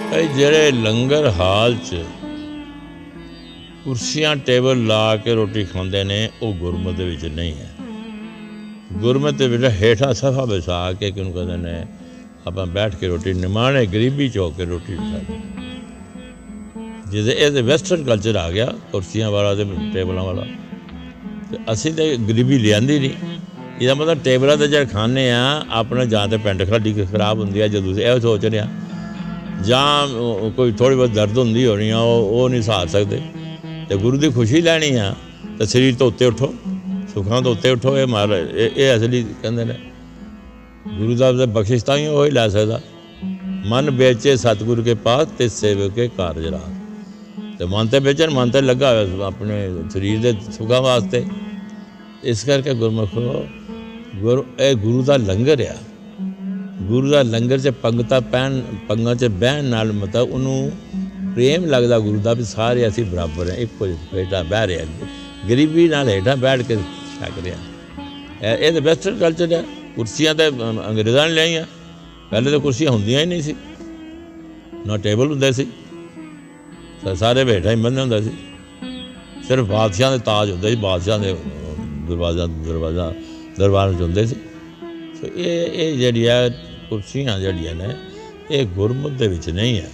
ਭਾਈ, ਜਿਹੜੇ ਲੰਗਰ ਹਾਲ 'ਚ ਕੁਰਸੀਆਂ, ਟੇਬਲ ਲਾ ਕੇ ਰੋਟੀ ਖਾਂਦੇ ਨੇ, ਉਹ ਗੁਰਮਤਿ ਦੇ ਵਿੱਚ ਨਹੀਂ ਹੈ। ਗੁਰਮਤਿ ਦੇ ਵਿੱਚ ਹੇਠਾਂ ਸਫਾ ਵਿਛਾ ਕੇ ਕਿਉਂ ਕਹਿੰਦੇ ਨੇ, ਆਪਾਂ ਬੈਠ ਕੇ ਰੋਟੀ, ਨਿਮਾਣੇ ਗਰੀਬੀ ਚ ਹੋ ਕੇ ਰੋਟੀ ਖਾਂਦੇ ਜਿਹਦੇ ਇਹ ਵੈਸਟਰਨ ਕਲਚਰ ਆ ਗਿਆ, ਕੁਰਸੀਆਂ ਵਾਲਾ ਤੇ ਟੇਬਲਾਂ ਵਾਲਾ। ਤੇ ਅਸੀਂ ਤੇ ਗਰੀਬੀ ਲਿਆਂਦੀ ਨਹੀਂ। ਇਹਦਾ ਮਤਲਬ ਟੇਬਲਾਂ ਤੇ ਜਿਹੜੇ ਖਾਣੇ ਆ, ਆਪਣੇ ਜਾਂ ਤੇ ਪਿੰਡ ਖਰਾਡੀ ਖਰਾਬ ਹੁੰਦੀ ਆ, ਜਦੋਂ ਤੁਸੀਂ ਇਹ ਸੋਚ ਰਿਹਾ ਜਾਂ ਉਹ- ਕੋਈ ਥੋੜੀ ਬਹੁਤ ਦਰਦ ਹੁੰਦੀ ਹੋਣੀ ਆ, ਉਹ ਉਹ ਨਹੀਂ ਸਹਾਰ ਸਕਦੇ। ਤੇ ਗੁਰੂ ਦੀ ਖੁਸ਼ੀ ਲੈਣੀ ਆ, ਤੇ ਸਰੀਰ ਤੋਂ ਉੱਤੇ ਉੱਠੋ, ਸੁੱਖਾਂ ਤੋਂ ਉੱਤੇ ਉੱਠੋ, ਇਹ ਮਾਰ ਇਹ ਇਹ ਅਸਲੀ ਕਹਿੰਦੇ ਨੇ। ਗੁਰੂ ਦਾ ਤਾਂ ਬਖਸ਼ਿਸ਼ ਤਾਂ ਹੀ ਉਹ ਹੀ ਲੈ ਸਕਦਾ। ਮਨ ਵੇਚੇ ਸਤਿਗੁਰੂ ਕੇ ਪਾਸ, ਤੇ ਸੇਵਕ ਕੇ ਕਾਰਜ ਰਾਹ ਤੇ ਮਨ ਤੇ ਵੇਚਣ, ਮਨ ਤੇ ਲੱਗਾ ਹੋਇਆ ਸੀ ਆਪਣੇ ਸਰੀਰ ਦੇ ਸੁੱਖਾਂ ਵਾਸਤੇ। ਇਸ ਕਰਕੇ ਗੁਰਮੁਖੋ, ਗੁਰੂ, ਇਹ ਗੁਰੂ ਦਾ ਲੰਗਰ ਆ। ਗੁਰੂ ਦਾ ਲੰਗਰ 'ਚ ਪੰਗਤਾਂ ਪੈਣ, ਪੰਗਾਂ 'ਚ ਬਹਿਣ ਨਾਲ ਮਤਲਬ ਉਹਨੂੰ ਪ੍ਰੇਮ ਲੱਗਦਾ ਗੁਰੂ ਦਾ ਵੀ ਸਾਰੇ ਅਸੀਂ ਬਰਾਬਰ ਹਾਂ, ਇੱਕੋ ਜਿਹਾ ਬੇਟਾ ਬਹਿ ਰਿਹਾ ਗਰੀਬੀ ਨਾਲ ਹੇਠਾਂ ਬੈਠ ਕੇ ਛਕ ਰਿਹਾ ਇਹ ਇਹ ਤਾਂ ਵੈਸਟਰਨ ਕਲਚਰ ਹੈ। ਕੁਰਸੀਆਂ ਤਾਂ ਅੰ- ਅੰਗਰੇਜ਼ਾਂ ਨੇ ਲਿਆਈਆਂ। ਪਹਿਲੇ ਤਾਂ ਕੁਰਸੀਆਂ ਹੁੰਦੀਆਂ ਹੀ ਨਹੀਂ ਸੀ। ਨਾ ਟੇਬਲ ਹੁੰਦੇ ਸੀ। ਤਾਂ ਸਾਰੇ ਬੈਠਾ ਹੀ ਬੰਦੇ ਹੁੰਦਾ ਸੀ। ਸਿਰਫ ਬਾਦਸ਼ਾਹ ਦੇ ਤਾਜ ਹੁੰਦੇ ਸੀ, ਬਾਦਸ਼ਾਹ ਦੇ ਦਰਵਾਜ਼ਾ ਦਰਵਾਜ਼ਾ ਦਰਬਾਰ ਵਿੱਚ ਹੁੰਦੇ ਸੀ। ਸੋ ਇਹ ਇਹ ਜਿਹੜੀਆਂ ਕੁਰਸੀਆਂ ਜਿਹੜੀਆਂ ਨੇ ਇਹ ਗੁਰਮਤਿ ਦੇ ਵਿੱਚ ਨਹੀਂ ਹੈ।